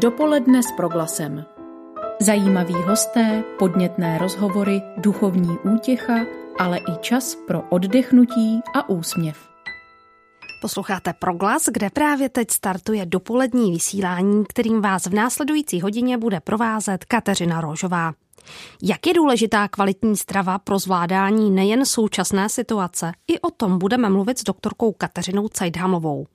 Dopoledne s proglasem. Zajímaví hosté, podnětné rozhovory, duchovní útěcha, ale i čas pro oddechnutí a úsměv. Posloucháte Proglas, kde právě teď startuje dopolední vysílání, kterým vás v následující hodině bude provázet Kateřina Rožová. Jak je důležitá kvalitní strava pro zvládání nejen současné situace, i o tom budeme mluvit s doktorkou Kateřinou Cajdhamovou.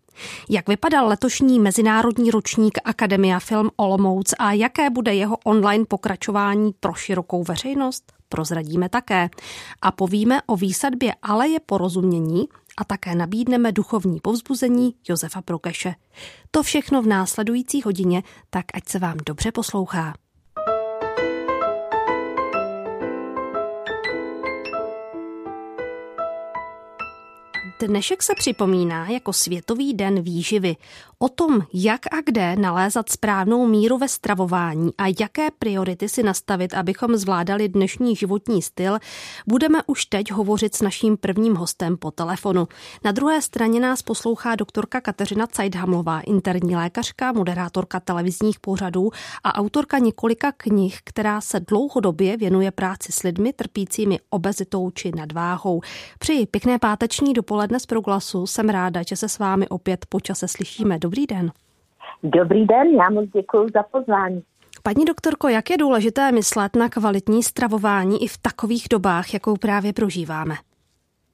Jak vypadal letošní mezinárodní ročník Akademia Film Olomouc a jaké bude jeho online pokračování pro širokou veřejnost? Prozradíme také. A povíme o výsadbě Aleje porozumění a také nabídneme duchovní povzbuzení Josefa Prokeše. To všechno v následující hodině, tak ať se vám dobře poslouchá. Dnešek se připomíná jako Světový den výživy. O tom, jak a kde nalézat správnou míru ve stravování a jaké priority si nastavit, abychom zvládali dnešní životní styl, budeme už teď hovořit s naším prvním hostem po telefonu. Na druhé straně nás poslouchá doktorka Kateřina Cajdhamlová, interní lékařka, moderátorka televizních pořadů a autorka několika knih, která se dlouhodobě věnuje práci s lidmi trpícími obezitou či nadváhou. Přeji pěkné páteční dopoledne z Proglasu. Jsem ráda, že se s vámi opět počase slyšíme. Dobrý den. Dobrý den, já moc děkuji za pozvání. Paní doktorko, jak je důležité myslet na kvalitní stravování i v takových dobách, jakou právě prožíváme?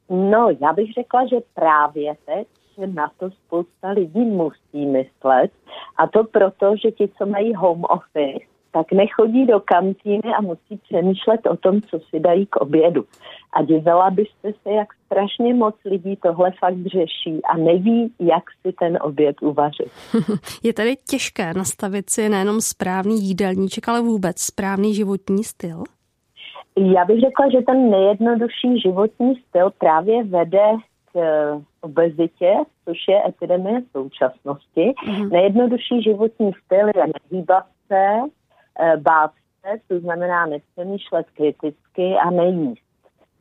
No, já bych řekla, že právě teď na to spousta lidí musí myslet. A to proto, že ti, co mají home office, tak nechodí do kantýny a musí přemýšlet o tom, co si dají k obědu. A divila byste se, jak strašně moc lidí tohle fakt řeší a neví, jak si ten oběd uvařit. Je tady těžké nastavit si nejenom správný jídelníček, ale vůbec správný životní styl? Já bych řekla, že ten nejjednodušší životní styl právě vede k eh, obezitě, což je epidemie současnosti. Mm-hmm. Nejjednodušší životní styl je nehýbat se, bát se, to znamená nepřemýšlet kriticky a nejíst.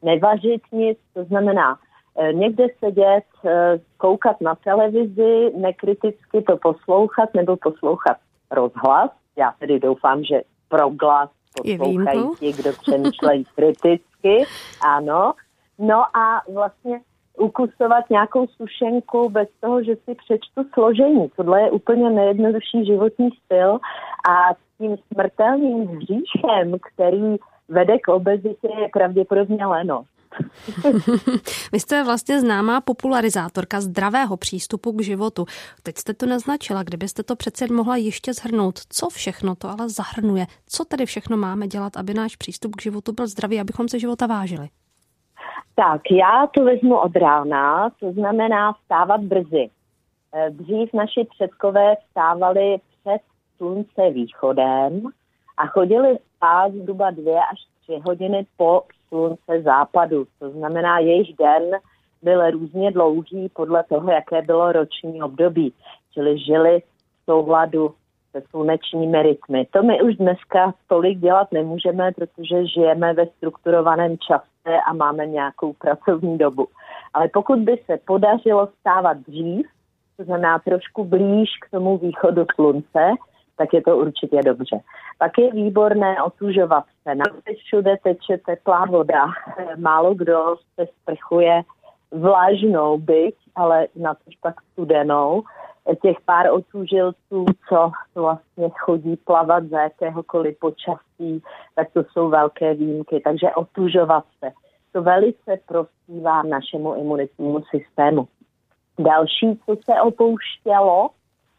Nevařit nic, to znamená eh, někde sedět, eh, koukat na televizi, nekriticky to poslouchat nebo poslouchat rozhlas. Já tedy doufám, že proglas poslouchají ti, kdo přemýšlejí kriticky. Ano. No a vlastně ukusovat nějakou sušenku bez toho, že si přečtu složení. Tohle je úplně nejjednodušší životní styl a tím smrtelným hříchem, který vede k obezitě, je pravděpodobně lenost. Vy jste vlastně známá popularizátorka zdravého přístupu k životu. Teď jste to naznačila, kdybyste to přece mohla ještě zhrnout. Co všechno to ale zahrnuje? Co tedy všechno máme dělat, aby náš přístup k životu byl zdravý, abychom se života vážili? Tak, já to vezmu od rána, to znamená vstávat brzy. Eh, dřív naši předkové vstávali před slunce východem a chodili spát zhruba dvě až tři hodiny po slunce západu. To znamená, jejich den byl různě dlouhý podle toho, jaké bylo roční období. Čili žili v souladu se slunečními rytmy. To my už dneska tolik dělat nemůžeme, protože žijeme ve strukturovaném čase a máme nějakou pracovní dobu. Ale pokud by se podařilo stávat dřív, to znamená trošku blíž k tomu východu slunce, tak je to určitě dobře. Pak je výborné otužovat se. Na všude teče teplá voda. Málo kdo se sprchuje vlažnou byť, ale na to pak studenou. Těch pár otužilců, co vlastně chodí plavat za jakéhokoliv počasí, tak to jsou velké výjimky. Takže otužovat se. To velice prospívá našemu imunitnímu systému. Další, co se opouštělo,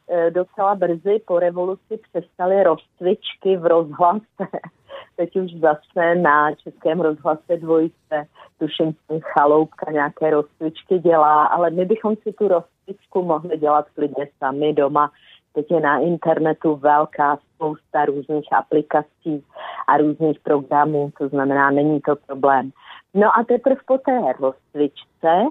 E, docela brzy po revoluci přestaly rozcvičky v rozhlase. Teď už zase na Českém rozhlase dvojice, tuším, chaloupka nějaké rozcvičky dělá, ale my bychom si tu rozcvičku mohli dělat klidně sami doma. Teď je na internetu velká spousta různých aplikací a různých programů, to znamená, není to problém. No a teprve po té rozcvičce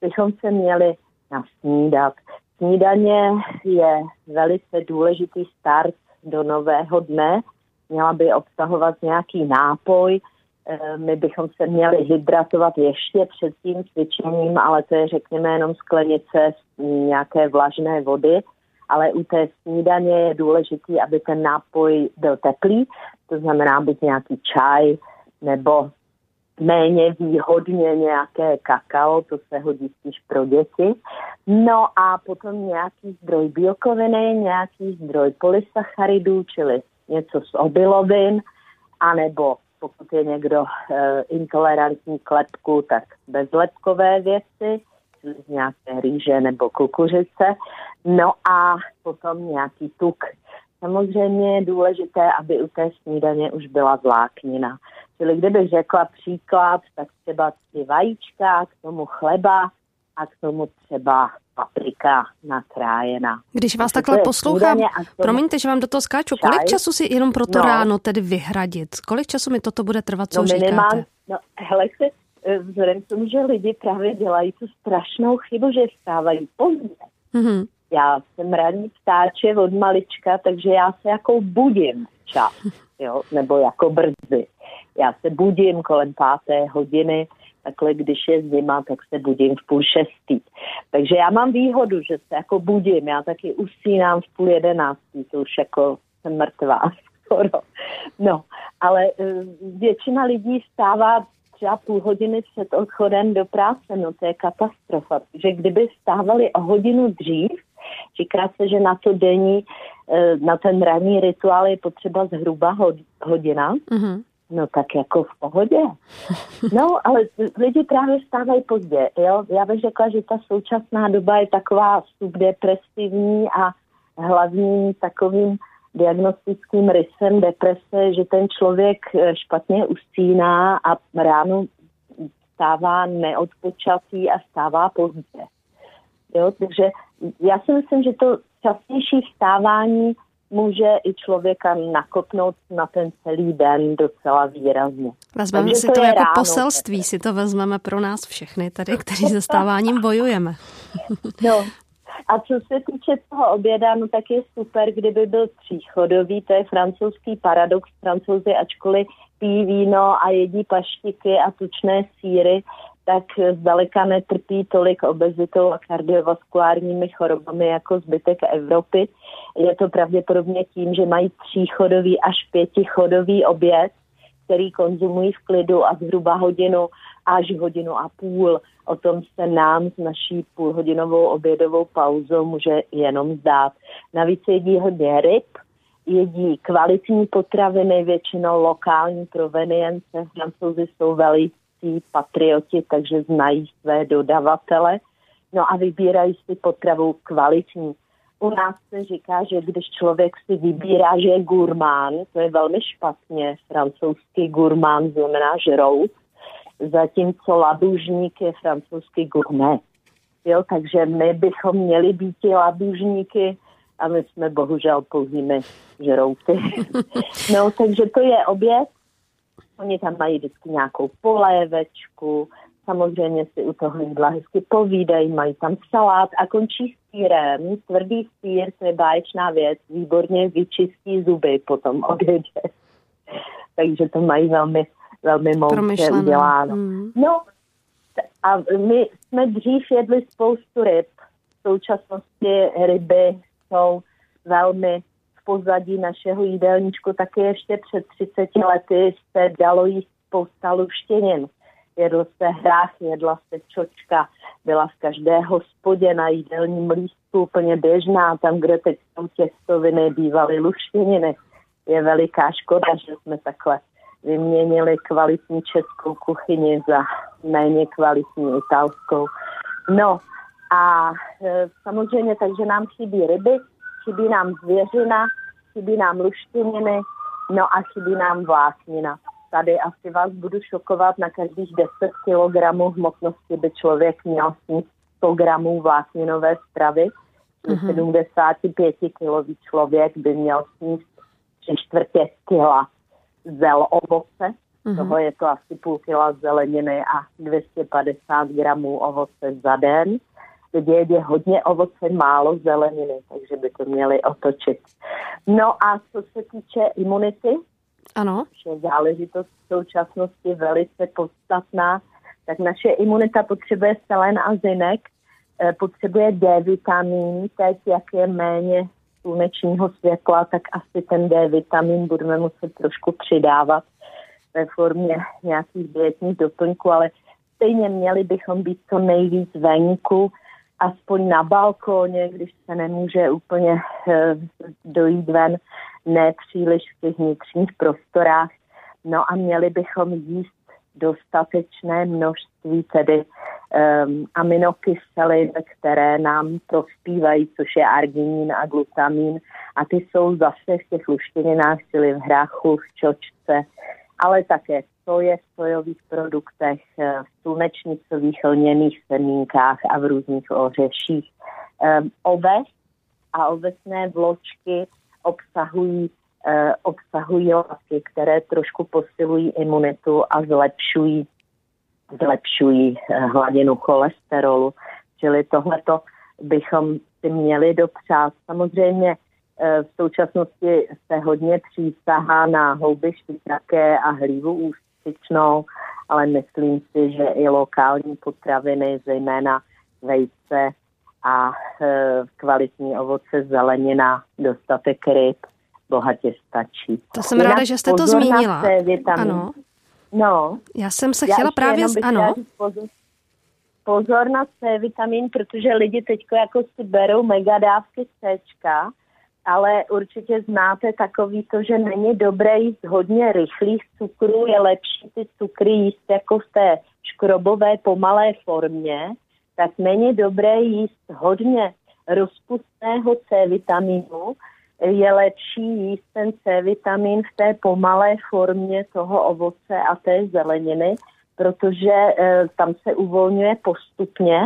bychom se měli nasnídat. Snídaně je velice důležitý start do nového dne. Měla by obsahovat nějaký nápoj. Eh, my bychom se měli hydratovat ještě před tím cvičením, ale to je řekněme jenom sklenice nějaké vlažné vody. ale u té snídaně je důležitý, aby ten nápoj byl teplý, to znamená buď nějaký čaj nebo méně výhodně nějaké kakao, to se hodí spíš pro děti. No a potom nějaký zdroj bílkoviny, nějaký zdroj polysacharidů, čili něco z obilovin, anebo pokud je někdo e, intolerantní k lepku, tak bezlepkové věci, z nějaké rýže nebo kukuřice. No a potom nějaký tuk. Samozřejmě je důležité, aby u té snídaně už byla vláknina. Čili kdybych řekla příklad, tak třeba tři vajíčka, k tomu chleba a k tomu třeba paprika nakrájená. Když vás takhle poslouchám, promiňte, že vám do toho skáču, kolik času si jenom pro to no. ráno tedy vyhradit? Kolik času mi toto bude trvat, co no, říkáte? No, hele, se, eh, vzhledem k tomu, že lidi právě dělají tu strašnou chybu, že vstávají pozdě. Mm-hmm. Já jsem ranní ptáče od malička, takže já se jako budím čas, jo, nebo jako brzy. Já se budím kolem páté hodiny, takhle když je zima, tak se budím v půl šestý. Takže já mám výhodu, že se jako budím, já taky usínám v půl jedenáctý, to už jako jsem mrtvá skoro. No, ale uh, většina lidí stává třeba půl hodiny před odchodem do práce, no to je katastrofa. Takže kdyby stávali o hodinu dřív, říká se, že na to denní, e, na ten ranní rituál je potřeba zhruba hodina. Mm-hmm. No tak jako v pohodě. No, ale lidi právě stávají pozdě, jo. Já bych řekla, že ta současná doba je taková subdepresivní a hlavním takovým diagnostickým rysem deprese, že ten člověk eh, špatně usíná a ráno stává neodpočatý a stává pozdě. Jo, takže já si myslím, že to častější vstávání může i člověka nakopnout na ten celý den docela výrazně. Vezmeme Takže si to, to jako ráno, poselství, si to vezmeme pro nás všechny tady, kteří se stáváním bojujeme. No, a co se týče toho oběda, no tak je super, kdyby byl tříchodový, to je francouzský paradox. Francouzi, ačkoliv pijí víno a jedí paštiky a tučné síry, tak zdaleka netrpí tolik obezitou a kardiovaskulárními chorobami jako zbytek Evropy. Je to pravděpodobně tím, že mají tříchodový až pětichodový oběd, který konzumují v klidu a zhruba hodinu až hodinu a půl. O tom se nám s naší půlhodinovou obědovou pauzou může jenom zdát. Navíc jedí hodně ryb, jedí kvalitní potraviny, většinou lokální provenience. Francouzi jsou velicí patrioti, takže znají své dodavatele. No a vybírají si potravu kvalitní. U nás se říká, že když člověk si vybírá, že je gurmán, to je velmi špatně, francouzský gurmán znamená žrout, zatímco labužník je francouzský gourmet. Jo, takže my bychom měli být ti labužníky a my jsme bohužel pouhými žrouty. no, takže to je oběd. Oni tam mají vždycky nějakou polévečku, samozřejmě si u toho jídla hezky povídají, mají tam salát a končí s sírem. Tvrdý sír, to je báječná věc, výborně vyčistí zuby potom obědě. Takže to mají velmi velmi moudře uděláno. Mm. No a my jsme dřív jedli spoustu ryb. V současnosti ryby jsou velmi pozadí našeho jídelníčku. Taky ještě před 30 lety se dalo jíst spousta luštěnin. Jedl se hrách, jedla se čočka, byla v každé hospodě na jídelním lístku úplně běžná, tam, kde teď jsou těstoviny, bývaly luštěniny. Je veliká škoda, že jsme takhle vyměnili kvalitní českou kuchyni za méně kvalitní italskou. No a e, samozřejmě takže nám chybí ryby, chybí nám zvěřina, chybí nám luštěniny, no a chybí nám vláknina. Tady asi vás budu šokovat, na každých 10 kg hmotnosti by člověk měl sníst 100 gramů vlákninové stravy. Mm-hmm. 75 kilový člověk by měl sníst 3 čtvrtě kila zel ovoce, mm-hmm. toho je to asi půl kila zeleniny a 250 gramů ovoce za den. Lidi jedí hodně ovoce, málo zeleniny, takže by to měli otočit. No a co se týče imunity, ano. je záležitost v současnosti velice podstatná, tak naše imunita potřebuje selen a zinek eh, potřebuje D vitamin, teď jak je méně slunečního světla, tak asi ten D vitamin budeme muset trošku přidávat ve formě nějakých dietních doplňků, ale stejně měli bychom být co nejvíc venku, aspoň na balkóně, když se nemůže úplně eh, dojít ven, ne příliš v těch vnitřních prostorách. No a měli bychom jíst dostatečné množství tedy um, aminokyselin, které nám prospívají, což je arginin a glutamin. A ty jsou zase v těch luštěninách, čili v hráchu, v čočce, ale také v soje, v sojových produktech, eh, v slunečnicových lněných semínkách a v různých ořeších. Um, oves a ovesné vločky obsahují uh, obsahují látky, které trošku posilují imunitu a zlepšují, zlepšují uh, hladinu cholesterolu. Čili tohleto bychom si měli dopřát. Samozřejmě v současnosti se hodně přísahá na houby švitraké a hlívu ústyčnou, ale myslím si, že i lokální potraviny, zejména vejce a e, kvalitní ovoce, zelenina, dostatek ryb, bohatě stačí. To jsem Jinak ráda, že jste to zmínila. Ano. No. Já jsem se chtěla právě... Z... Ano. Pozor, pozor na C vitamin, protože lidi teď jako si berou megadávky C, ale určitě znáte takový to, že není dobré jíst hodně rychlých cukrů, je lepší ty cukry jíst jako v té škrobové pomalé formě, tak není dobré jíst hodně rozpustného C vitaminu, je lepší jíst ten C vitamin v té pomalé formě toho ovoce a té zeleniny, protože e, tam se uvolňuje postupně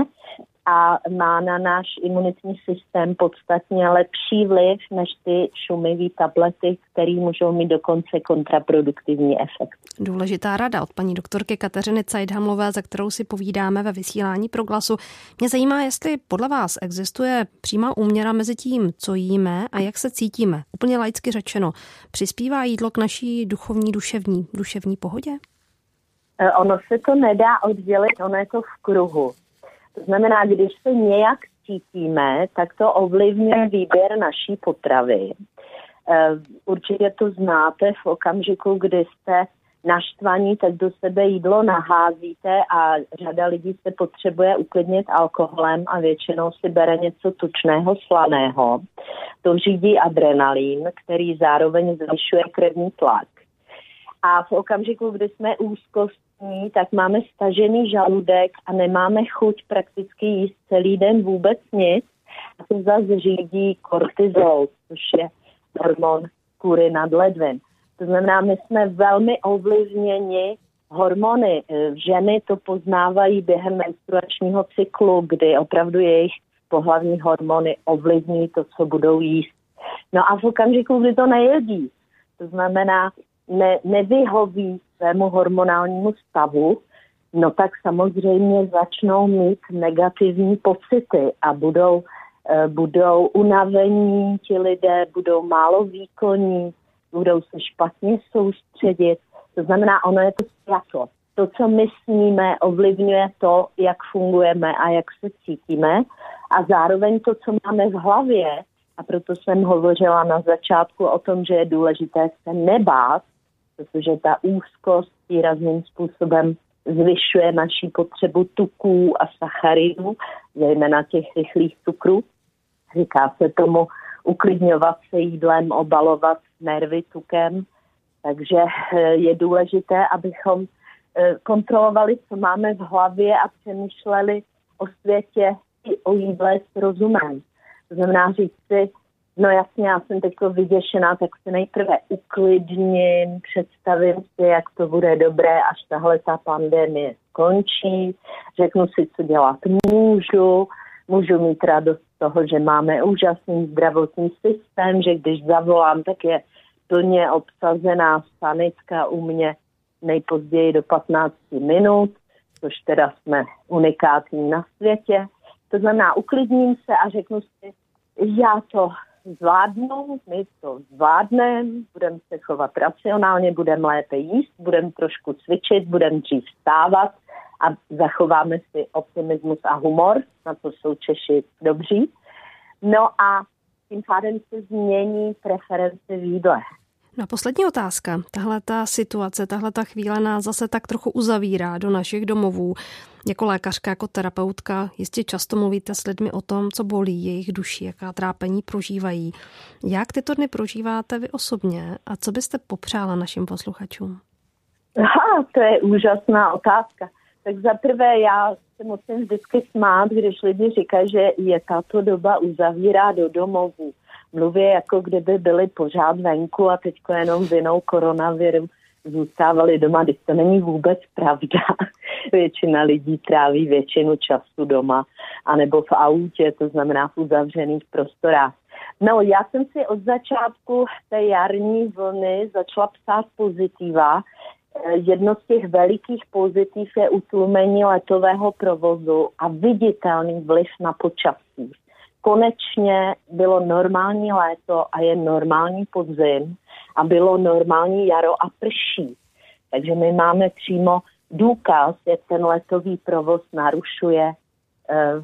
a má na náš imunitní systém podstatně lepší vliv než ty šumivé tablety, které můžou mít dokonce kontraproduktivní efekt. Důležitá rada od paní doktorky Kateřiny Cajdhamlové, za kterou si povídáme ve vysílání pro glasu. Mě zajímá, jestli podle vás existuje přímá úměra mezi tím, co jíme a jak se cítíme. Úplně laicky řečeno, přispívá jídlo k naší duchovní, duševní, duševní pohodě? E, ono se to nedá oddělit, ono je to v kruhu. To znamená, když se nějak cítíme, tak to ovlivňuje výběr naší potravy. Eh, určitě to znáte v okamžiku, kdy jste naštvaní, tak do sebe jídlo naházíte a řada lidí se potřebuje uklidnit alkoholem a většinou si bere něco tučného, slaného. To řídí adrenalin, který zároveň zvyšuje krevní tlak. A v okamžiku, kdy jsme úzkostní, tak máme stažený žaludek a nemáme chuť prakticky jíst celý den vůbec nic. A to zase řídí kortizol, což je hormon kůry nad ledvin. To znamená, my jsme velmi ovlivněni hormony. Ženy to poznávají během menstruačního cyklu, kdy opravdu jejich pohlavní hormony ovlivní to, co budou jíst. No a v okamžiku, kdy to nejedí, to znamená, ne, nevyhoví svému hormonálnímu stavu, no tak samozřejmě začnou mít negativní pocity a budou, uh, budou unavení ti lidé, budou málo výkonní, budou se špatně soustředit. To znamená, ono je to světlo. To, co myslíme, ovlivňuje to, jak fungujeme a jak se cítíme a zároveň to, co máme v hlavě, a proto jsem hovořila na začátku o tom, že je důležité se nebát, protože ta úzkost výrazným způsobem zvyšuje naší potřebu tuků a sacharidů, zejména těch rychlých cukrů. Říká se tomu uklidňovat se jídlem, obalovat nervy tukem. Takže eh, je důležité, abychom eh, kontrolovali, co máme v hlavě a přemýšleli o světě i o jídle s rozumem. To znamená říct si, No jasně, já jsem teď vyděšená, tak se nejprve uklidním, představím si, jak to bude dobré, až tahle ta pandemie skončí, řeknu si, co dělat můžu, můžu mít radost z toho, že máme úžasný zdravotní systém, že když zavolám, tak je plně obsazená sanitka u mě nejpozději do 15 minut, což teda jsme unikátní na světě. To znamená, uklidním se a řeknu si, já to zvládnout, my to zvládneme, budeme se chovat racionálně, budeme lépe jíst, budeme trošku cvičit, budeme dřív stávat a zachováme si optimismus a humor, na to jsou Češi dobří. No a tím pádem se změní preference v jídle. No a poslední otázka. Tahle ta situace, tahle ta chvíle nás zase tak trochu uzavírá do našich domovů. Jako lékařka, jako terapeutka jistě často mluvíte s lidmi o tom, co bolí jejich duši, jaká trápení prožívají. Jak tyto dny prožíváte vy osobně a co byste popřála našim posluchačům? Aha, to je úžasná otázka. Tak za prvé já se musím vždycky smát, když lidi říkají, že je tato doba uzavírá do domovů mluví, jako kdyby byli pořád venku a teď jenom vinou koronaviru zůstávali doma, když to není vůbec pravda. Většina lidí tráví většinu času doma, anebo v autě, to znamená v uzavřených prostorách. No, já jsem si od začátku té jarní vlny začala psát pozitiva. Jedno z těch velikých pozitiv je utlumení letového provozu a viditelný vliv na počasí konečně bylo normální léto a je normální podzim a bylo normální jaro a prší. Takže my máme přímo důkaz, jak ten letový provoz narušuje eh,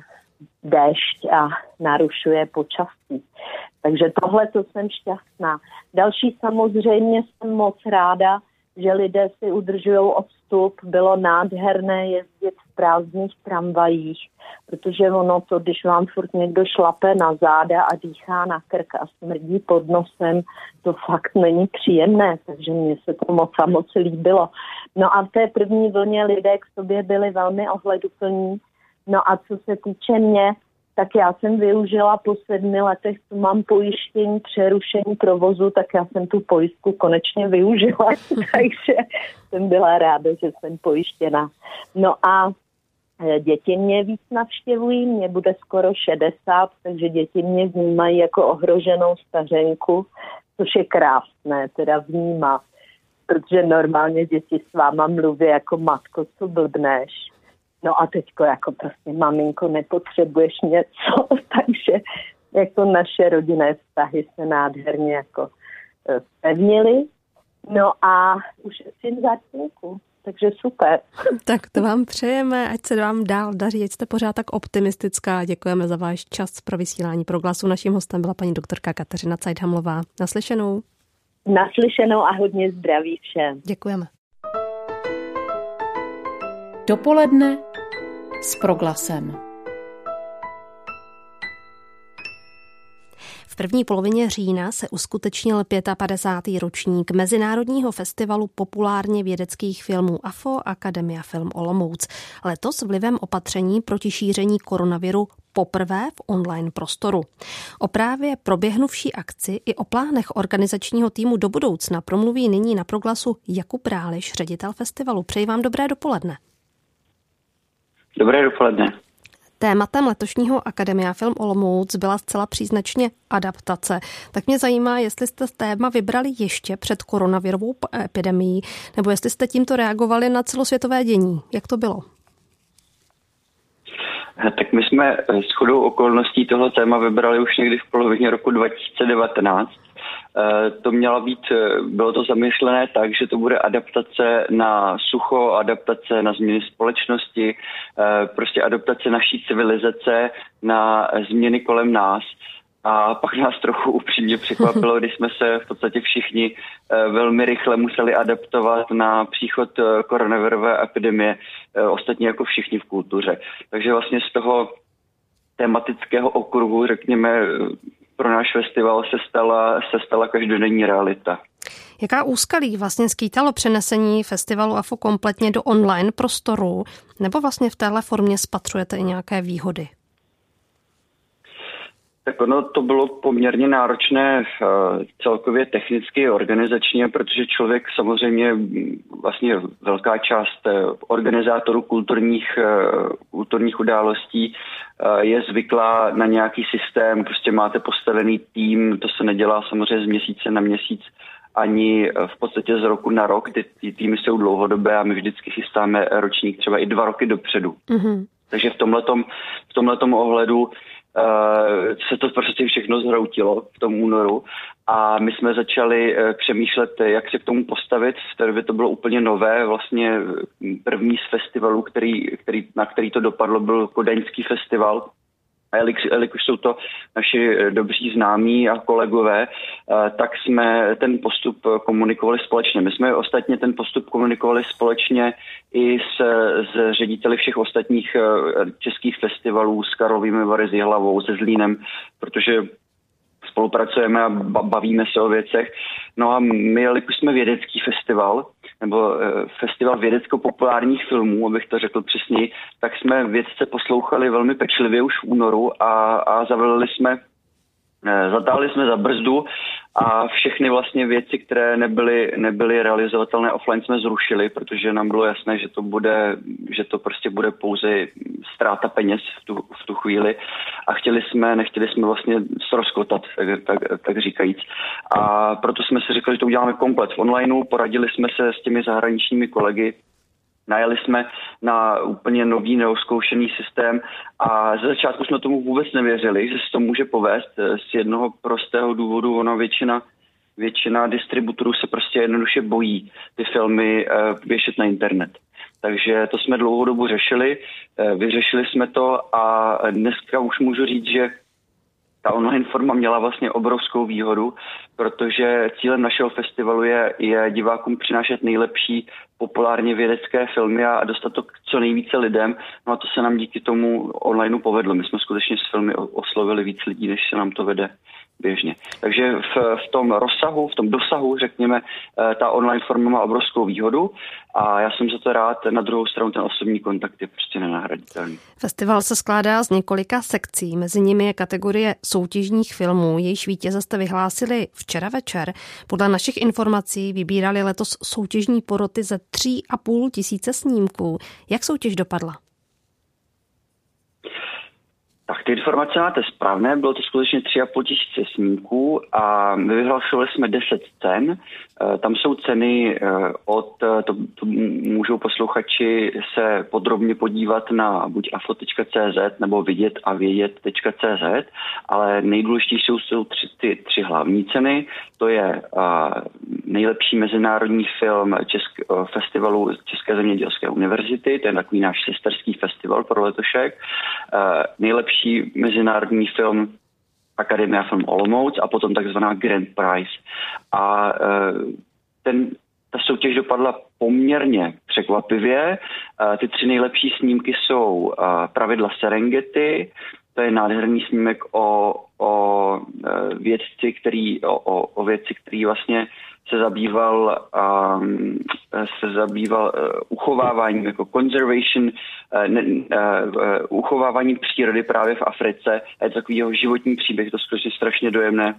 déšť a narušuje počasí. Takže tohle to jsem šťastná. Další samozřejmě jsem moc ráda, že lidé si udržují odstup. Bylo nádherné jezdit v prázdných tramvajích, protože ono to, když vám furt někdo šlape na záda a dýchá na krk a smrdí pod nosem, to fakt není příjemné, takže mně se to moc a moc líbilo. No a v té první vlně lidé k sobě byli velmi ohleduplní. No a co se týče mě, tak já jsem využila po sedmi letech, co mám pojištění přerušení provozu, tak já jsem tu pojistku konečně využila, takže jsem byla ráda, že jsem pojištěna. No a e, děti mě víc navštěvují, mě bude skoro 60, takže děti mě vnímají jako ohroženou stařenku, což je krásné, teda vnímat, protože normálně děti s váma mluví jako matko, co blbneš No a teďko jako prostě maminko, nepotřebuješ něco, takže jako naše rodinné vztahy se nádherně jako spevnily. E, no a už je syn začínku, takže super. Tak to vám přejeme, ať se vám dál daří, ať jste pořád tak optimistická. Děkujeme za váš čas pro vysílání pro glasu. Naším hostem byla paní doktorka Kateřina Cajdhamlová. Naslyšenou. Naslyšenou a hodně zdraví všem. Děkujeme. Dopoledne s proglasem. V první polovině října se uskutečnil 55. ročník Mezinárodního festivalu populárně vědeckých filmů AFO Akademia Film Olomouc. Letos vlivem opatření proti šíření koronaviru poprvé v online prostoru. O právě proběhnuvší akci i o plánech organizačního týmu do budoucna promluví nyní na proglasu Jakub Ráliš, ředitel festivalu. Přeji vám dobré dopoledne. Dobré dopoledne. Tématem letošního Akademia Film Olomouc byla zcela příznačně adaptace. Tak mě zajímá, jestli jste téma vybrali ještě před koronavirovou epidemií, nebo jestli jste tímto reagovali na celosvětové dění. Jak to bylo? Tak my jsme s chodou okolností toho téma vybrali už někdy v polovině roku 2019 Eh, to měla být, eh, bylo to zamýšlené tak, že to bude adaptace na sucho, adaptace na změny společnosti, eh, prostě adaptace naší civilizace na změny kolem nás. A pak nás trochu upřímně překvapilo, když jsme se v podstatě všichni velmi rychle museli adaptovat na příchod koronavirové epidemie, ostatně jako všichni v kultuře. Takže vlastně z toho tematického okruhu, řekněme, pro náš festival se stala, se stala každodenní realita. Jaká úskalí vlastně skýtalo přenesení festivalu AFO kompletně do online prostoru, nebo vlastně v téhle formě spatřujete i nějaké výhody? Tak ono to bylo poměrně náročné eh, celkově technicky, organizačně, protože člověk samozřejmě vlastně velká část eh, organizátorů kulturních, eh, kulturních událostí je zvyklá na nějaký systém, prostě máte postavený tým, to se nedělá samozřejmě z měsíce na měsíc, ani v podstatě z roku na rok. Ty, ty týmy jsou dlouhodobé a my vždycky chystáme ročník třeba i dva roky dopředu. Mm-hmm. Takže v tomhletom, v tomhletom ohledu uh, se to prostě všechno zhroutilo v tom únoru a my jsme začali eh, přemýšlet, jak se k tomu postavit. V té době to bylo úplně nové, vlastně první z festivalů, který, který, na který to dopadlo, byl Kodaňský festival, a jelikož jsou to naši eh, dobří známí a kolegové, eh, tak jsme ten postup komunikovali společně. My jsme ostatně ten postup komunikovali společně i s, s řediteli všech ostatních českých festivalů, s Karlovými Vary, s Jihlavou, se Zlínem, protože spolupracujeme a bavíme se o věcech. No a my, jelikož jsme vědecký festival, nebo e, festival vědecko-populárních filmů, abych to řekl přesněji, tak jsme vědce poslouchali velmi pečlivě už v únoru a, a zavelili jsme zatáhli jsme za brzdu a všechny vlastně věci, které nebyly, nebyly realizovatelné offline, jsme zrušili, protože nám bylo jasné, že to bude, že to prostě bude pouze ztráta peněz v tu, v tu chvíli. A chtěli jsme, nechtěli jsme vlastně srozkotat, tak, tak, tak říkajíc. A proto jsme si řekli, že to uděláme komplet v onlineu, poradili jsme se s těmi zahraničními kolegy, Najeli jsme na úplně nový neoskoušený systém a ze začátku jsme tomu vůbec nevěřili, že se to může povést z jednoho prostého důvodu. Ona většina, většina distributorů se prostě jednoduše bojí ty filmy eh, věšet na internet. Takže to jsme dlouhou dobu řešili, eh, vyřešili jsme to a dneska už můžu říct, že ta online forma měla vlastně obrovskou výhodu, protože cílem našeho festivalu je, je divákům přinášet nejlepší populárně vědecké filmy a dostat to k co nejvíce lidem. No a to se nám díky tomu onlineu povedlo. My jsme skutečně s filmy oslovili víc lidí, než se nám to vede běžně. Takže v, v tom rozsahu, v tom dosahu, řekněme, eh, ta online forma má obrovskou výhodu a já jsem za to rád. Na druhou stranu ten osobní kontakt je prostě nenahraditelný. Festival se skládá z několika sekcí, mezi nimi je kategorie soutěžních filmů, jejíž vítěze jste vyhlásili včera večer. Podle našich informací vybírali letos soutěžní poroty ze tří a půl tisíce snímků. Jak soutěž dopadla? Tak ty informace máte správné, bylo to skutečně 3,5 tisíce snímků a my vyhlasovali jsme 10 cen. Eh, tam jsou ceny eh, od, eh, to, to můžou posluchači se podrobně podívat na buď afo.cz nebo vidět a vědět.cz, ale nejdůležitější jsou tři, ty tři hlavní ceny. To je nejlepší mezinárodní film Česk, festivalu České zemědělské univerzity, to je takový náš sesterský festival pro letošek. Nejlepší mezinárodní film Akademia Film Olomouc a potom takzvaná Grand Prize. A e, ten, ta soutěž dopadla poměrně překvapivě. E, ty tři nejlepší snímky jsou e, Pravidla Serengeti, to je nádherný snímek o, o vědci, který, o, o, o věci, který vlastně se zabýval, um, se zabýval uh, uchováváním, jako conservation, uh, ne, uh, uh, uchováváním přírody právě v Africe. A je to takový jeho životní příběh, to skutečně strašně dojemné.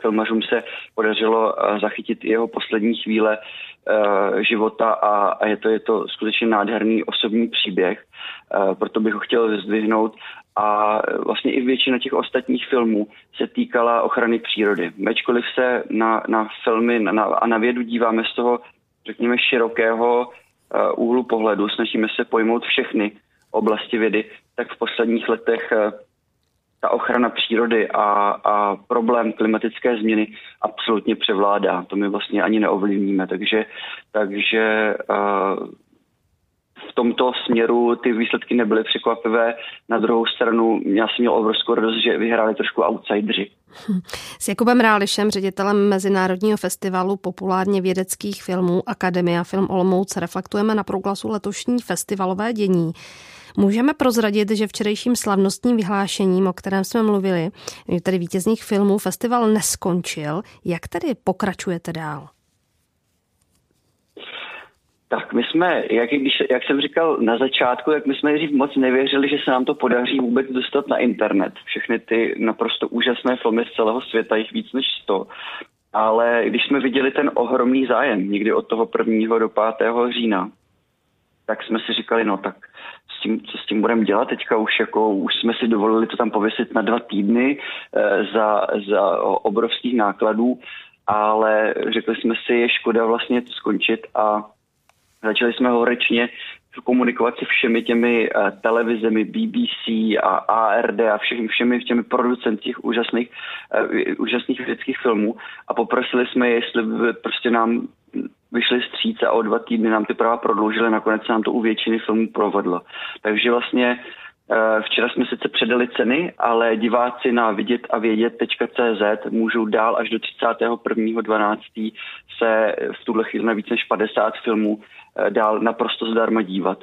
Filmařům se podařilo uh, zachytit jeho poslední chvíle uh, života a, a je, to, je to skutečně nádherný osobní příběh. Uh, proto bych ho chtěl zdvihnout a vlastně i většina těch ostatních filmů se týkala ochrany přírody. Ačkoliv se na, na filmy na, a na vědu díváme z toho, řekněme, širokého uh, úhlu pohledu, snažíme se pojmout všechny oblasti vědy, tak v posledních letech uh, ta ochrana přírody a, a problém klimatické změny absolutně převládá. To my vlastně ani neovlivníme, takže, takže uh, v tomto směru ty výsledky nebyly překvapivé. Na druhou stranu já jsem měl obrovskou radost, že vyhráli trošku outsideri. S Jakubem Rálišem, ředitelem Mezinárodního festivalu populárně vědeckých filmů Akademia Film Olomouc, reflektujeme na proglasu letošní festivalové dění. Můžeme prozradit, že včerejším slavnostním vyhlášením, o kterém jsme mluvili, tedy vítězných filmů, festival neskončil. Jak tedy pokračujete dál? Tak my jsme, jak, když, jak jsem říkal na začátku, jak my jsme dřív moc nevěřili, že se nám to podaří vůbec dostat na internet. Všechny ty naprosto úžasné filmy z celého světa, jich víc než 100. Ale když jsme viděli ten ohromný zájem někdy od toho 1. do 5. října, tak jsme si říkali, no tak s tím, co s tím budeme dělat teďka už jako, už jsme si dovolili to tam pověsit na dva týdny e, za, za obrovských nákladů, ale řekli jsme si, je škoda vlastně to skončit a Začali jsme horečně komunikovat se všemi těmi uh, televizemi, BBC a ARD a všemi, všemi těmi producenty těch úžasných, uh, úžasných vědeckých filmů a poprosili jsme je, jestli by prostě nám vyšli stříce a o dva týdny nám ty práva prodloužili, nakonec se nám to u většiny filmů provedlo. Takže vlastně Eh, včera jsme sice předali ceny, ale diváci na vidět a vědět.cz můžou dál až do 31.12. se v tuhle chvíli na více než 50 filmů eh, dál naprosto zdarma dívat.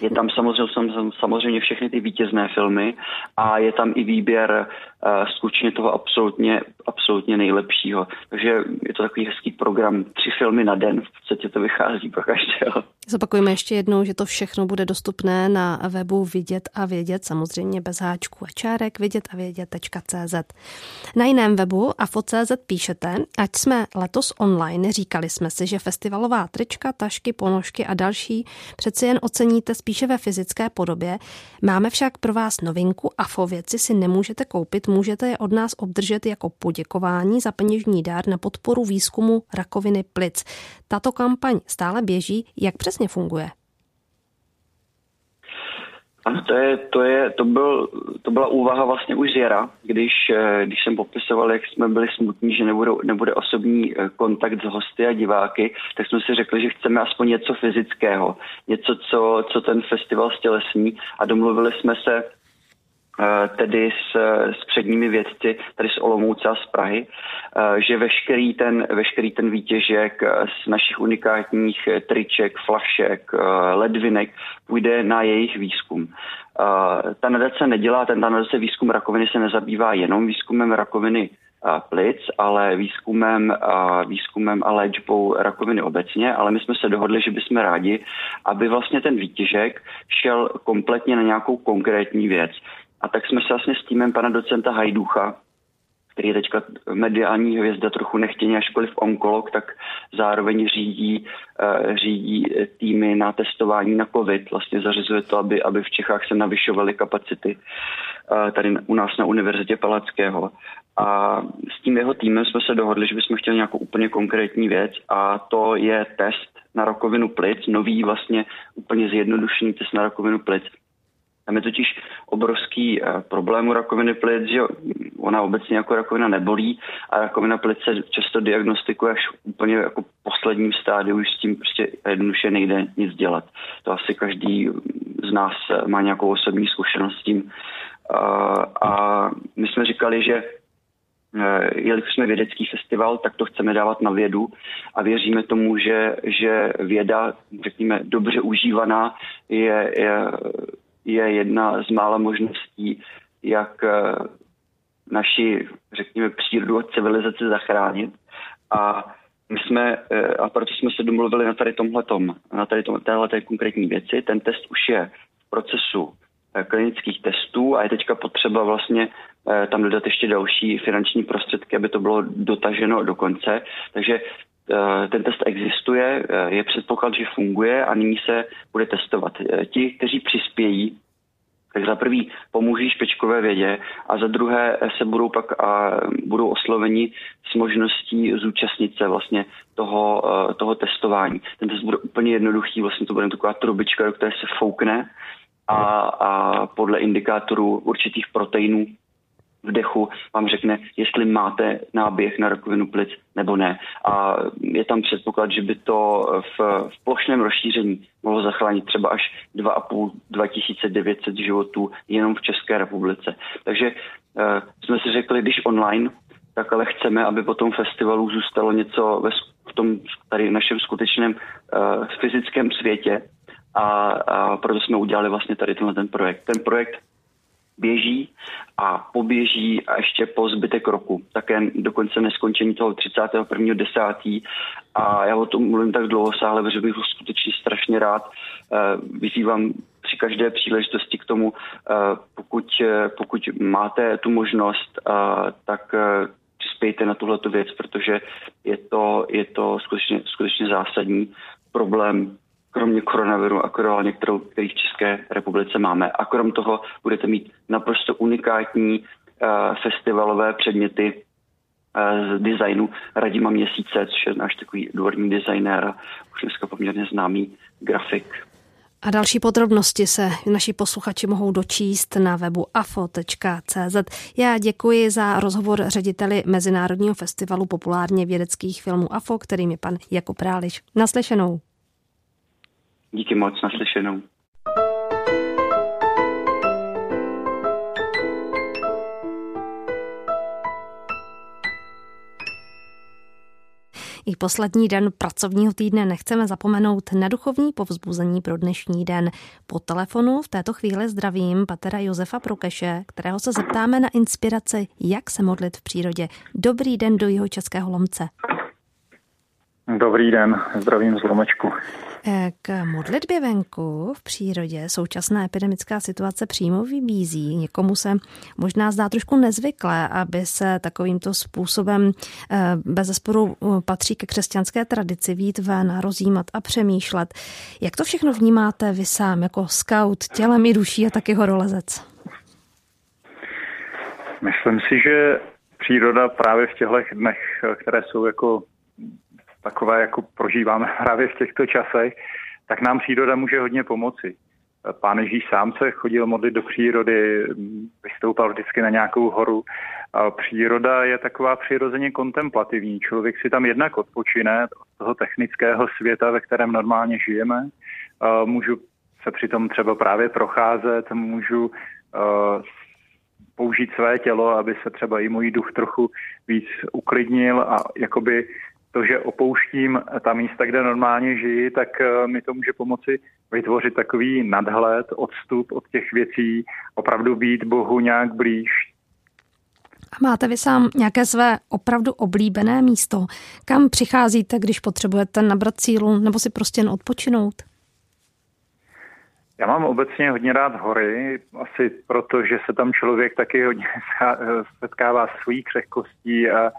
Je tam samozřejmě, samozřejmě všechny ty vítězné filmy a je tam i výběr skutečně toho absolutně, absolutně nejlepšího. Takže je to takový hezký program, tři filmy na den, v podstatě to vychází pro každého. Zopakujeme ještě jednou, že to všechno bude dostupné na webu Vidět a vědět, samozřejmě bez háčků a čárek, vidět a vědět.cz. Na jiném webu afo.cz píšete, ať jsme letos online, říkali jsme si, že festivalová trička, tašky, ponožky a další přeci jen oceníte spíše ve fyzické podobě. Máme však pro vás novinku, afo věci si nemůžete koupit, můžete je od nás obdržet jako poděkování za peněžní dár na podporu výzkumu rakoviny plic. Tato kampaň stále běží, jak přes přesně funguje? Ano, to, je, to, je, to, byl, to byla úvaha vlastně už z jara, když, eh, když jsem popisoval, jak jsme byli smutní, že nebude, nebude osobní eh, kontakt s hosty a diváky, tak jsme si řekli, že chceme aspoň něco fyzického, něco, co, co ten festival stělesní a domluvili jsme se tedy s, s předními vědci tady z Olomouce a z Prahy, eh, že veškerý ten, veškerý ten výtěžek eh, z našich unikátních triček, flašek, ledvinek půjde na jejich výzkum. Ta nadace nedělá, ten ta nadace výzkum rakoviny se nezabývá jenom výzkumem rakoviny plic, ale výzkumem, výzkumem a léčbou rakoviny obecně, ale my jsme se dohodli, že bychom rádi, aby vlastně ten výtěžek šel kompletně na nějakou konkrétní věc. A tak jsme se vlastně s týmem pana docenta Hajducha, který je teďka mediální hvězda, trochu nechtěně, ažkoliv onkolog, tak zároveň řídí, uh, řídí týmy na testování na COVID. Vlastně zařizuje to, aby, aby v Čechách se navyšovaly kapacity uh, tady u nás na Univerzitě Palackého. A s tím jeho týmem jsme se dohodli, že bychom chtěli nějakou úplně konkrétní věc a to je test na rakovinu plic, nový vlastně úplně zjednodušený test na rakovinu plic, tam je totiž obrovský uh, problém u rakoviny plic, že ona obecně jako rakovina nebolí a rakovina plic se často diagnostikuje až úplně jako posledním stádiu, už s tím prostě jednoduše nejde nic dělat. To asi každý z nás eh, má nějakou osobní zkušenost s tím. Uh, a my jsme říkali, že jelikož jsme vědecký festival, tak to chceme dávat na vědu a věříme tomu, že, že věda, řekněme, dobře užívaná je, je je jedna z mála možností, jak eh, naši, řekněme, přírodu a civilizaci zachránit. A my jsme, eh, a proto jsme se domluvili na tady tomhletom, na tady tom, téhle konkrétní věci. Ten test už je v procesu eh, klinických testů a je teďka potřeba vlastně tam dodat ještě další finanční prostředky, aby to bylo dotaženo do konce. Takže ten test existuje, je předpoklad, že funguje a nyní se bude testovat. Ti, kteří přispějí tak za prvý pomůží špičkové vědě a za druhé se budou pak a budou osloveni s možností zúčastnit se vlastně toho, eh, toho testování. Ten test bude úplně jednoduchý, vlastně to bude taková trubička, do které se foukne a, a podle indikátorů určitých proteinů v dechu vám řekne, jestli máte náběh na rakovinu plic nebo ne. A je tam předpoklad, že by to v, v plošném rozšíření mohlo zachránit třeba až 2,5 2900 životů jenom v České republice. Takže uh, jsme si řekli, když online, tak ale chceme, aby po tom festivalu zůstalo něco ve, v tom tady našem skutečném uh, fyzickém světě a, a proto jsme udělali vlastně tady tenhle ten projekt. Ten projekt běží a poběží a ještě po zbytek roku. Také dokonce neskončení toho 31.10. A já o tom mluvím tak dlouho sále, protože bych skutečně strašně rád. Eh, vyzývám při každé příležitosti k tomu, eh, pokud, eh, pokud máte tu možnost, tak přispějte na tuhleto věc, protože je to, je to skutečně, skutečně zásadní problém kromě koronaviru a korony, kterou, který v České republice máme. A krom toho budete mít naprosto unikátní uh, festivalové předměty uh, z designu Radima Měsíce, což je náš takový dvorní designér a už dneska poměrně známý grafik. A další podrobnosti se naši posluchači mohou dočíst na webu afo.cz. Já děkuji za rozhovor řediteli Mezinárodního festivalu populárně vědeckých filmů AFO, kterým je pan Jakub Ráliš. Naslyšenou. Díky moc, naslyšenou. I poslední den pracovního týdne nechceme zapomenout na duchovní povzbuzení pro dnešní den. Po telefonu v této chvíli zdravím patera Josefa Prokeše, kterého se zeptáme na inspiraci, jak se modlit v přírodě. Dobrý den do jeho českého lomce. Dobrý den, zdravím z Lomečku. K modlitbě venku v přírodě současná epidemická situace přímo vybízí. Někomu se možná zdá trošku nezvyklé, aby se takovýmto způsobem eh, bez zesporu eh, patří ke křesťanské tradici vít ven, rozjímat a přemýšlet. Jak to všechno vnímáte vy sám jako scout tělem i duší a taky horolezec? Myslím si, že příroda právě v těchto dnech, které jsou jako takové, jako prožíváme právě v těchto časech, tak nám příroda může hodně pomoci. Pán Ježíš sám se chodil modlit do přírody, vystoupal vždycky na nějakou horu. A příroda je taková přirozeně kontemplativní. Člověk si tam jednak odpočine od toho technického světa, ve kterém normálně žijeme. A můžu se přitom třeba právě procházet, můžu použít své tělo, aby se třeba i můj duch trochu víc uklidnil a jakoby to, že opouštím ta místa, kde normálně žiji, tak eh, mi to může pomoci vytvořit takový nadhled, odstup od těch věcí, opravdu být Bohu nějak blíž. A máte vy sám nějaké své opravdu oblíbené místo, kam přicházíte, když potřebujete nabrat sílu nebo si prostě jen odpočinout? Já mám obecně hodně rád hory, asi proto, že se tam člověk taky hodně setkává s svojí křehkostí a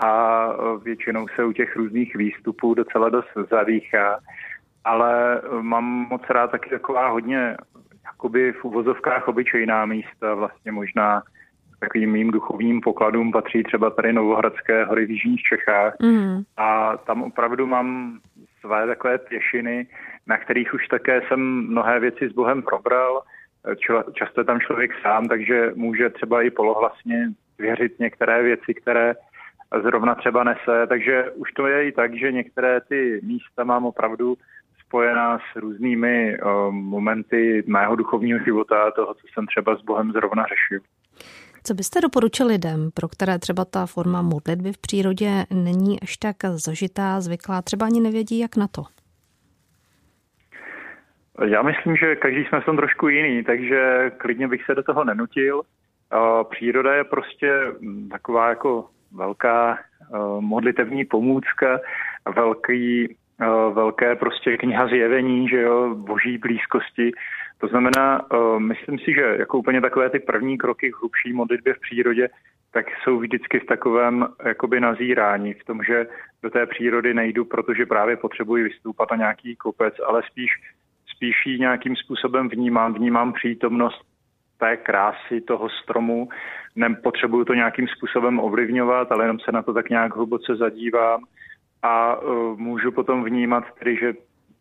a většinou se u těch různých výstupů docela dost zadýchá. Ale mám moc rád taky taková hodně jakoby v uvozovkách obyčejná místa, vlastně možná takovým mým duchovním pokladům patří třeba tady Novohradské hory v Jižních Čechách. Mm. A tam opravdu mám své takové pěšiny, na kterých už také jsem mnohé věci s Bohem probral. Často je tam člověk sám, takže může třeba i polohlasně věřit některé věci, které zrovna třeba nese. Takže už to je i tak, že některé ty místa mám opravdu spojená s různými uh, momenty mého duchovního života, toho, co jsem třeba s Bohem zrovna řešil. Co byste doporučil lidem, pro které třeba ta forma modlitby v přírodě není až tak zažitá, zvyklá, třeba ani nevědí, jak na to? Já myslím, že každý jsme v tom trošku jiný, takže klidně bych se do toho nenutil. Příroda je prostě taková jako velká uh, modlitevní pomůcka, velký, uh, velké prostě kniha zjevení, že jo, boží blízkosti. To znamená, uh, myslím si, že jako úplně takové ty první kroky k hlubší modlitbě v přírodě, tak jsou vždycky v takovém jakoby nazírání, v tom, že do té přírody nejdu, protože právě potřebuji vystoupat na nějaký kopec, ale spíš, spíš ji nějakým způsobem vnímám, vnímám přítomnost té krásy toho stromu, nepotřebuju to nějakým způsobem ovlivňovat, ale jenom se na to tak nějak hluboce zadívám a uh, můžu potom vnímat tedy, že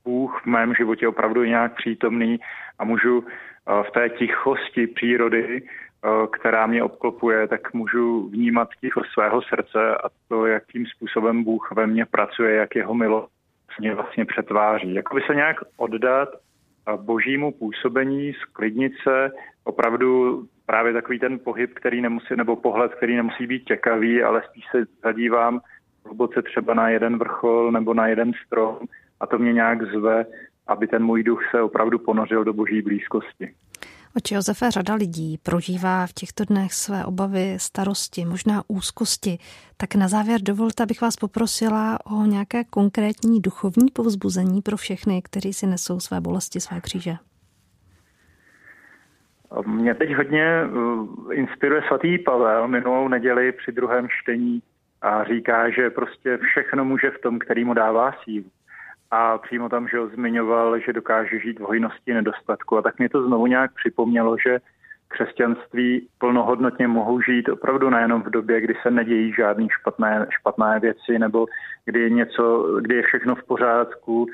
Bůh v mém životě opravdu je nějak přítomný a můžu uh, v té tichosti přírody, uh, která mě obklopuje, tak můžu vnímat ticho svého srdce a to, jakým způsobem Bůh ve mně pracuje, jak jeho milost mě vlastně přetváří. Jakoby se nějak oddat božímu působení, sklidnit se, opravdu právě takový ten pohyb, který nemusí, nebo pohled, který nemusí být těkavý, ale spíš se zadívám hluboce třeba na jeden vrchol nebo na jeden strom a to mě nějak zve, aby ten můj duch se opravdu ponořil do boží blízkosti. Oči Josefe řada lidí prožívá v těchto dnech své obavy, starosti, možná úzkosti. Tak na závěr dovolte, abych vás poprosila o nějaké konkrétní duchovní povzbuzení pro všechny, kteří si nesou své bolesti, své kříže. Mě teď hodně eh, inspiruje svatý Pavel minulou neděli při druhém čtení a říká, že prostě všechno může v tom, který mu dává sílu. A přímo tam, že zmiňoval, že dokáže žít v hojnosti nedostatku. A tak mě to znovu nějak připomnělo, že křesťanství plnohodnotně mohou žít opravdu nejenom v době, kdy se nedějí žádné špatné, špatné věci, nebo kdy, něco, kdy je všechno v pořádku,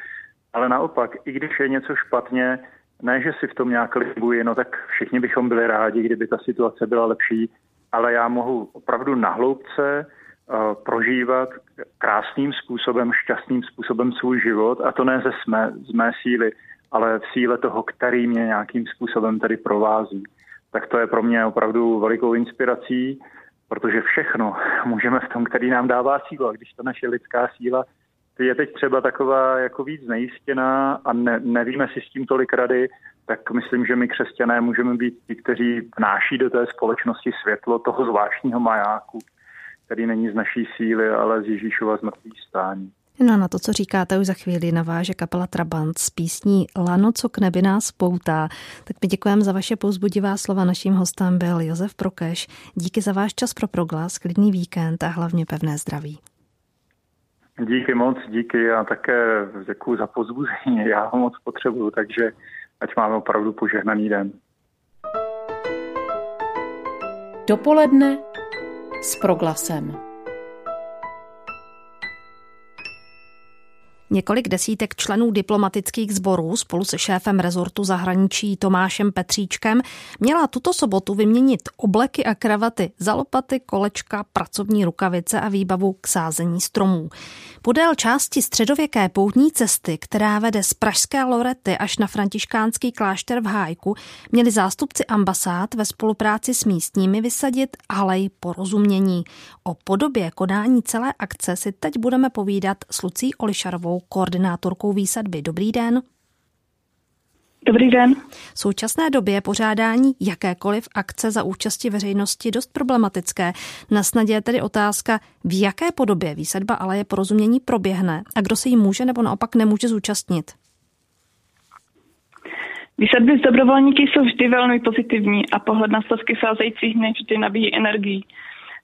ale naopak, i když je něco špatně, ne, že si v tom nějak libuji, no tak všichni bychom byli rádi, kdyby ta situace byla lepší, ale já mohu opravdu nahloubce prožívat krásným způsobem, šťastným způsobem svůj život a to ne ze smé, z mé síly, ale v síle toho, který mě nějakým způsobem tady provází. Tak to je pro mě opravdu velikou inspirací, protože všechno můžeme v tom, který nám dává sílu. A když to naše lidská síla je teď třeba taková jako víc nejistěná a ne, nevíme si s tím tolik rady, tak myslím, že my křesťané můžeme být ti, kteří vnáší do té společnosti světlo toho zvláštního majáku, který není z naší síly, ale z Ježíšova zmrtvých stání. No a na to, co říkáte, už za chvíli naváže kapela Trabant s písní Lano, co k nebi nás poutá. Tak my děkujeme za vaše pouzbudivá slova. Naším hostem byl Josef Prokeš. Díky za váš čas pro proglas, klidný víkend a hlavně pevné zdraví. Díky moc, díky a také děkuji za pozbuzení. Já ho moc potřebuju, takže ať máme opravdu požehnaný den. Dopoledne s proglasem. Několik desítek členů diplomatických sborů spolu se šéfem rezortu zahraničí Tomášem Petříčkem měla tuto sobotu vyměnit obleky a kravaty za lopaty, kolečka, pracovní rukavice a výbavu k sázení stromů. Podél části středověké poutní cesty, která vede z Pražské Lorety až na františkánský klášter v Hájku, měli zástupci ambasád ve spolupráci s místními vysadit alej porozumění. O podobě konání celé akce si teď budeme povídat s Lucí Olišarovou, koordinátorkou výsadby. Dobrý den. Dobrý den. V současné době pořádání jakékoliv akce za účasti veřejnosti dost problematické. Na snadě je tedy otázka, v jaké podobě výsadba aleje porozumění proběhne a kdo se jí může nebo naopak nemůže zúčastnit. Výsadby s dobrovolníky jsou vždy velmi pozitivní a pohled na stovky sázejících mě vždy nabíjí energii.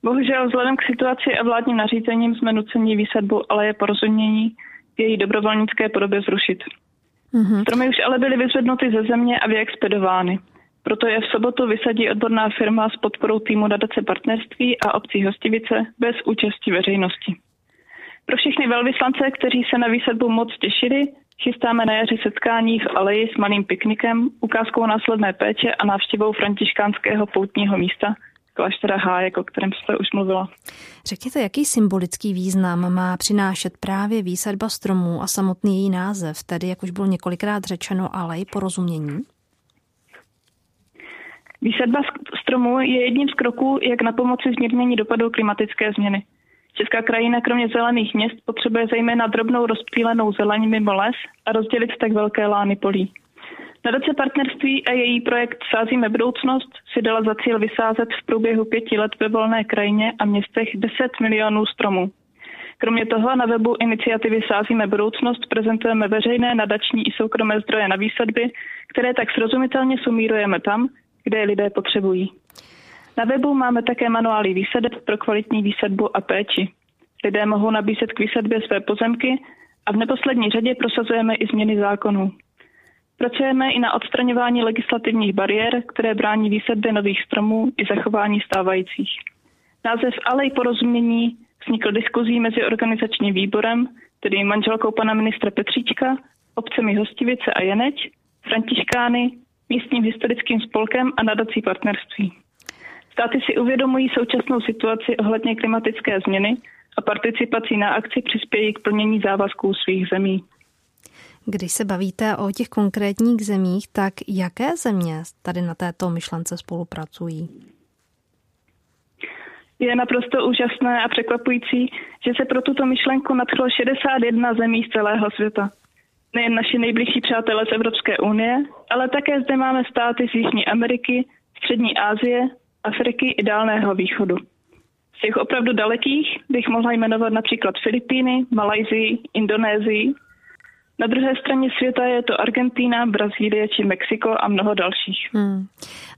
Bohužel vzhledem k situaci a vládním nařízením jsme nuceni výsadbu aleje porozumění v její dobrovolnické podobě zrušit. Mm-hmm. Stromy už ale byly vyzvednuty ze země a vyexpedovány. Proto je v sobotu vysadí odborná firma s podporou týmu nadace partnerství a obcí Hostivice bez účasti veřejnosti. Pro všechny velvyslance, kteří se na výsadbu moc těšili, chystáme na jaři setkání v aleji s malým piknikem, ukázkou následné péče a návštěvou františkánského poutního místa – kláštera Hájek, o kterém jste už mluvila. Řekněte, jaký symbolický význam má přinášet právě výsadba stromů a samotný její název, tedy, jak už bylo několikrát řečeno, ale i porozumění? Výsadba stromů je jedním z kroků, jak na pomoci zmírnění dopadů klimatické změny. Česká krajina kromě zelených měst potřebuje zejména drobnou rozptýlenou zeleň mimo les a rozdělit tak velké lány polí. Nadace partnerství a její projekt Sázíme budoucnost si dala za cíl vysázet v průběhu pěti let ve volné krajině a městech 10 milionů stromů. Kromě toho na webu iniciativy Sázíme budoucnost prezentujeme veřejné, nadační i soukromé zdroje na výsadby, které tak srozumitelně sumírujeme tam, kde je lidé potřebují. Na webu máme také manuály výsadeb pro kvalitní výsadbu a péči. Lidé mohou nabízet k výsadbě své pozemky a v neposlední řadě prosazujeme i změny zákonů. Pracujeme i na odstraňování legislativních bariér, které brání výsadbě nových stromů i zachování stávajících. Název Alej porozumění vznikl diskuzí mezi organizačním výborem, tedy manželkou pana ministra Petříčka, obcemi Hostivice a Jeneč, Františkány, místním historickým spolkem a nadací partnerství. Státy si uvědomují současnou situaci ohledně klimatické změny a participací na akci přispějí k plnění závazků svých zemí. Když se bavíte o těch konkrétních zemích, tak jaké země tady na této myšlence spolupracují? Je naprosto úžasné a překvapující, že se pro tuto myšlenku nadchlo 61 zemí z celého světa. Nejen naši nejbližší přátelé z Evropské unie, ale také zde máme státy z Jižní Ameriky, Střední Asie, Afriky i Dálného východu. Z těch opravdu dalekých bych mohla jmenovat například Filipíny, Malajzii, Indonésii, na druhé straně světa je to Argentína, Brazílie či Mexiko a mnoho dalších. Hmm.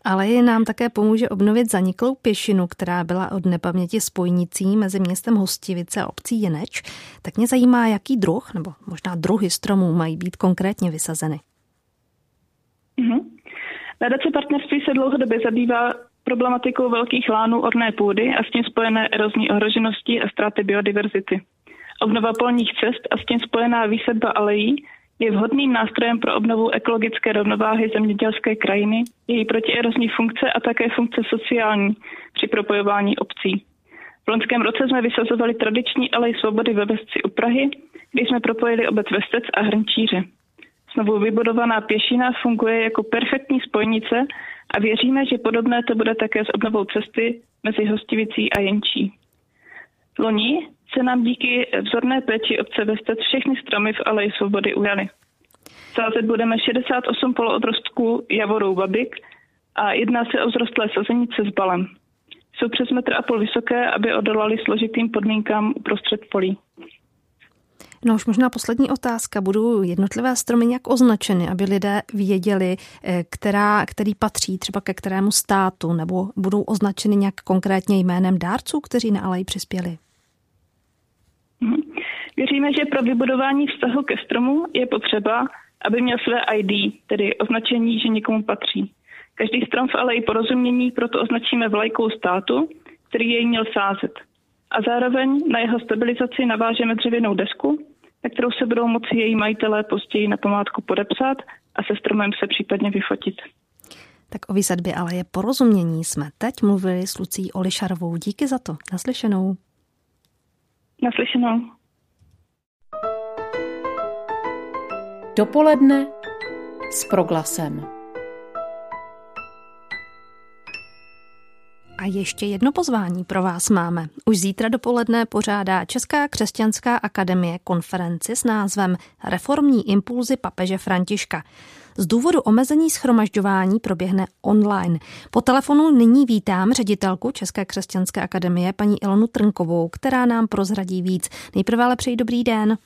Ale je nám také pomůže obnovit zaniklou pěšinu, která byla od nepaměti spojnicí mezi městem Hostivice a obcí Jeneč. Tak mě zajímá, jaký druh, nebo možná druhy stromů mají být konkrétně vysazeny. Mm-hmm. Nadace partnerství se dlouhodobě zabývá problematikou velkých lánů orné půdy a s tím spojené erozní ohroženosti a ztráty biodiverzity. Obnova polních cest a s tím spojená výsadba alejí Je vhodným nástrojem pro obnovu ekologické rovnováhy zemědělské krajiny, její protierozní funkce a také funkce sociální při propojování obcí. V loňském roce jsme vysazovali tradiční alej svobody ve Vesci u Prahy, kdy jsme propojili obec Vestec a Hrnčíře. Znovu vybudovaná pěšina funguje jako perfektní spojnice a věříme, že podobné to bude také s obnovou cesty mezi Hostivicí a Jenčí. Loni se nám díky vzorné péči obce Vestec všechny stromy v Aleji Svobody ujaly. Sázet budeme 68 poloodrostků javorou babik a jedná se o vzrostlé sazenice s balem. Jsou přes metr a půl vysoké, aby odolali složitým podmínkám uprostřed polí. No už možná poslední otázka. Budou jednotlivé stromy nějak označeny, aby lidé věděli, eh, která, který patří třeba ke kterému státu, nebo budou označeny nějak konkrétně jménem dárců, kteří na alej přispěli? Mhm. Věříme, že pro vybudování vztahu ke stromu je potřeba, aby měl své ID, tedy označení, že někomu patří. Každý strom v aleji porozumění proto označíme vlajkou státu, který jej měl sázet. A zároveň na jeho stabilizaci navážeme dřevěnou desku, na kterou se budou moci její majitelé později na památku podepsat a se stromem se případně vyfotit. Tak o výsadbě ale je porozumění jsme teď mluvili s Lucí Olišarovou. Díky za to. Naslyšenou. Naslyšenou. Dopoledne s proglasem. A ještě jedno pozvání pro vás máme. Už zítra dopoledne pořádá Česká křesťanská akademie konferenci s názvem Reformní impulzy papeže Františka. Z důvodu omezení schromažďování proběhne online. Po telefonu nyní vítám ředitelku České křesťanské akademie paní Ilonu Trnkovou, která nám prozradí víc. Nejprve ale přeji dobrý den.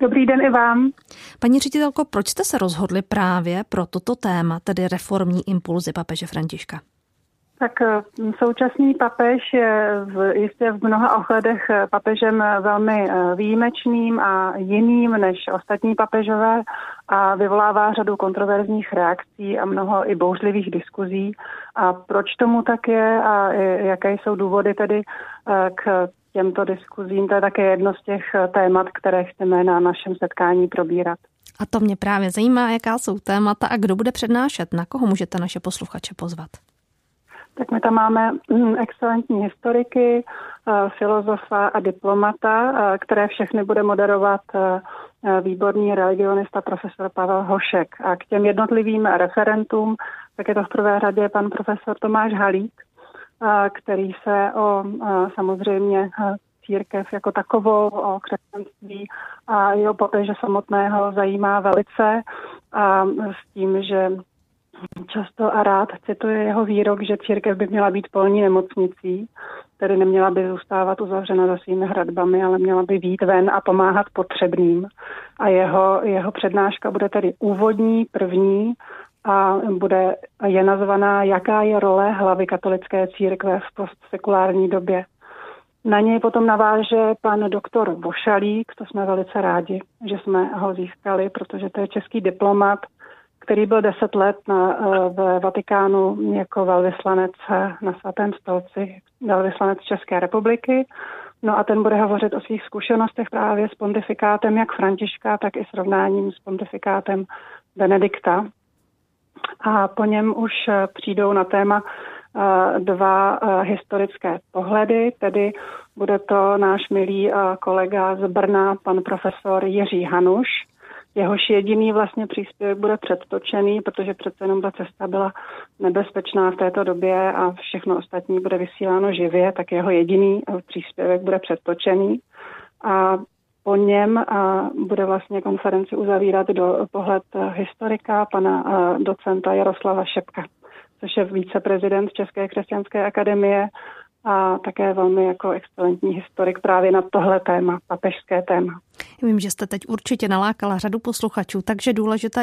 Dobrý den i vám. Paní ředitelko, proč jste se rozhodli právě pro toto téma, tedy reformní impulzy papeže Františka? Tak eh, současný papež je v, jistě v mnoha ohledech eh, papežem velmi eh, výjimečným a jiným než ostatní papežové a vyvolává řadu kontroverzních reakcí a mnoho i bouřlivých diskuzí. A proč tomu tak je a jaké jsou důvody tedy k těmto diskuzím, to je také jedno z těch témat, které chceme na našem setkání probírat. A to mě právě zajímá, jaká jsou témata a kdo bude přednášet, na koho můžete naše posluchače pozvat. Tak my tam máme mm, excelentní historiky, eh, filozofa a diplomata, eh, které všechny bude moderovat eh, výborný religionista profesor Pavel Hošek. A k těm jednotlivým referentům, tak je to v prvé řadě pan profesor Tomáš Halík, který se o samozřejmě církev jako takovou, o křesťanství a jeho papeže samotného zajímá velice a s tím, že Často a rád cituje jeho výrok, že církev by měla být polní nemocnicí, tedy neměla by zůstávat uzavřena za svými hradbami, ale měla by být ven a pomáhat potřebným. A jeho, jeho přednáška bude tedy úvodní, první a bude, je nazvaná Jaká je role hlavy katolické církve v postsekulární době. Na něj potom naváže pan doktor Vošalík, to jsme velice rádi, že jsme ho získali, protože to je český diplomat, který byl deset let na, eh, v Vatikánu jako velvyslanec eh, na svatém stolci, velvyslanec České republiky. No a ten bude hovořit o svých zkušenostech právě s pontifikátem jak Františka, tak i srovnáním s pontifikátem Benedikta. A po něm už eh, přijdou na téma dva historické pohledy, tedy bude to náš milý kolega z Brna, pan profesor Jiří Hanuš, Jehož jediný vlastně příspěvek bude předtočený, protože přece jenom ta cesta byla nebezpečná v této době a všechno ostatní bude vysíláno živě, tak jeho jediný příspěvek bude předtočený. A po něm a bude vlastně konferenci uzavírat do pohled historika, pana docenta Jaroslava Šepka, což je viceprezident České křesťanské akademie a také velmi jako excelentní historik právě na tohle téma, papežské téma. Vím, že jste teď určitě nalákala řadu posluchačů, takže důležitá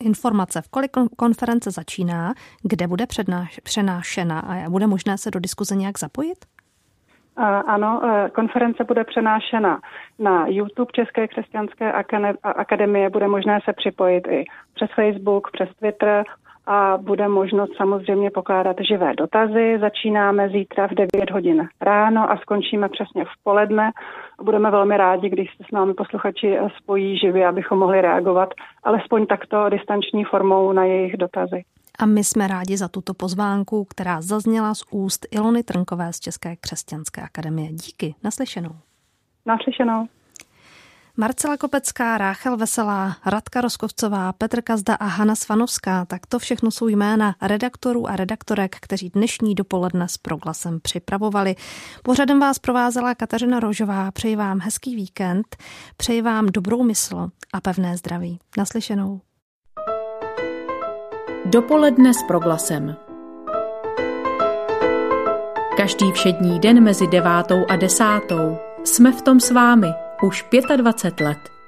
informace, v kolik konference začíná, kde bude přednáš, přenášena a bude možné se do diskuze nějak zapojit? Ano, e, konference bude přenášena na YouTube České křesťanské akademie. Bude možné se připojit i přes Facebook, přes Twitter a bude možnost samozřejmě pokládat živé dotazy. Začínáme zítra v 9 hodin ráno a skončíme přesně v poledne. Budeme velmi rádi, když se s námi posluchači spojí živě, abychom mohli reagovat alespoň takto distanční formou na jejich dotazy. A my jsme rádi za tuto pozvánku, která zazněla z úst Ilony Trnkové z České křesťanské akademie. Díky, naslyšenou. Naslyšenou. Marcela Kopecká, Ráchel Veselá, Radka Roskovcová, Petr Kazda a Hana Svanovská, tak to všechno jsou jména redaktorů a redaktorek, kteří dnešní dopoledne s proglasem připravovali. Pořadem vás provázela Kateřina Rožová. Přeji vám hezký víkend, přeji vám dobrou mysl a pevné zdraví. Naslyšenou. Dopoledne s proglasem. Každý všední den mezi devátou a desátou jsme v tom s vámi už 25 let.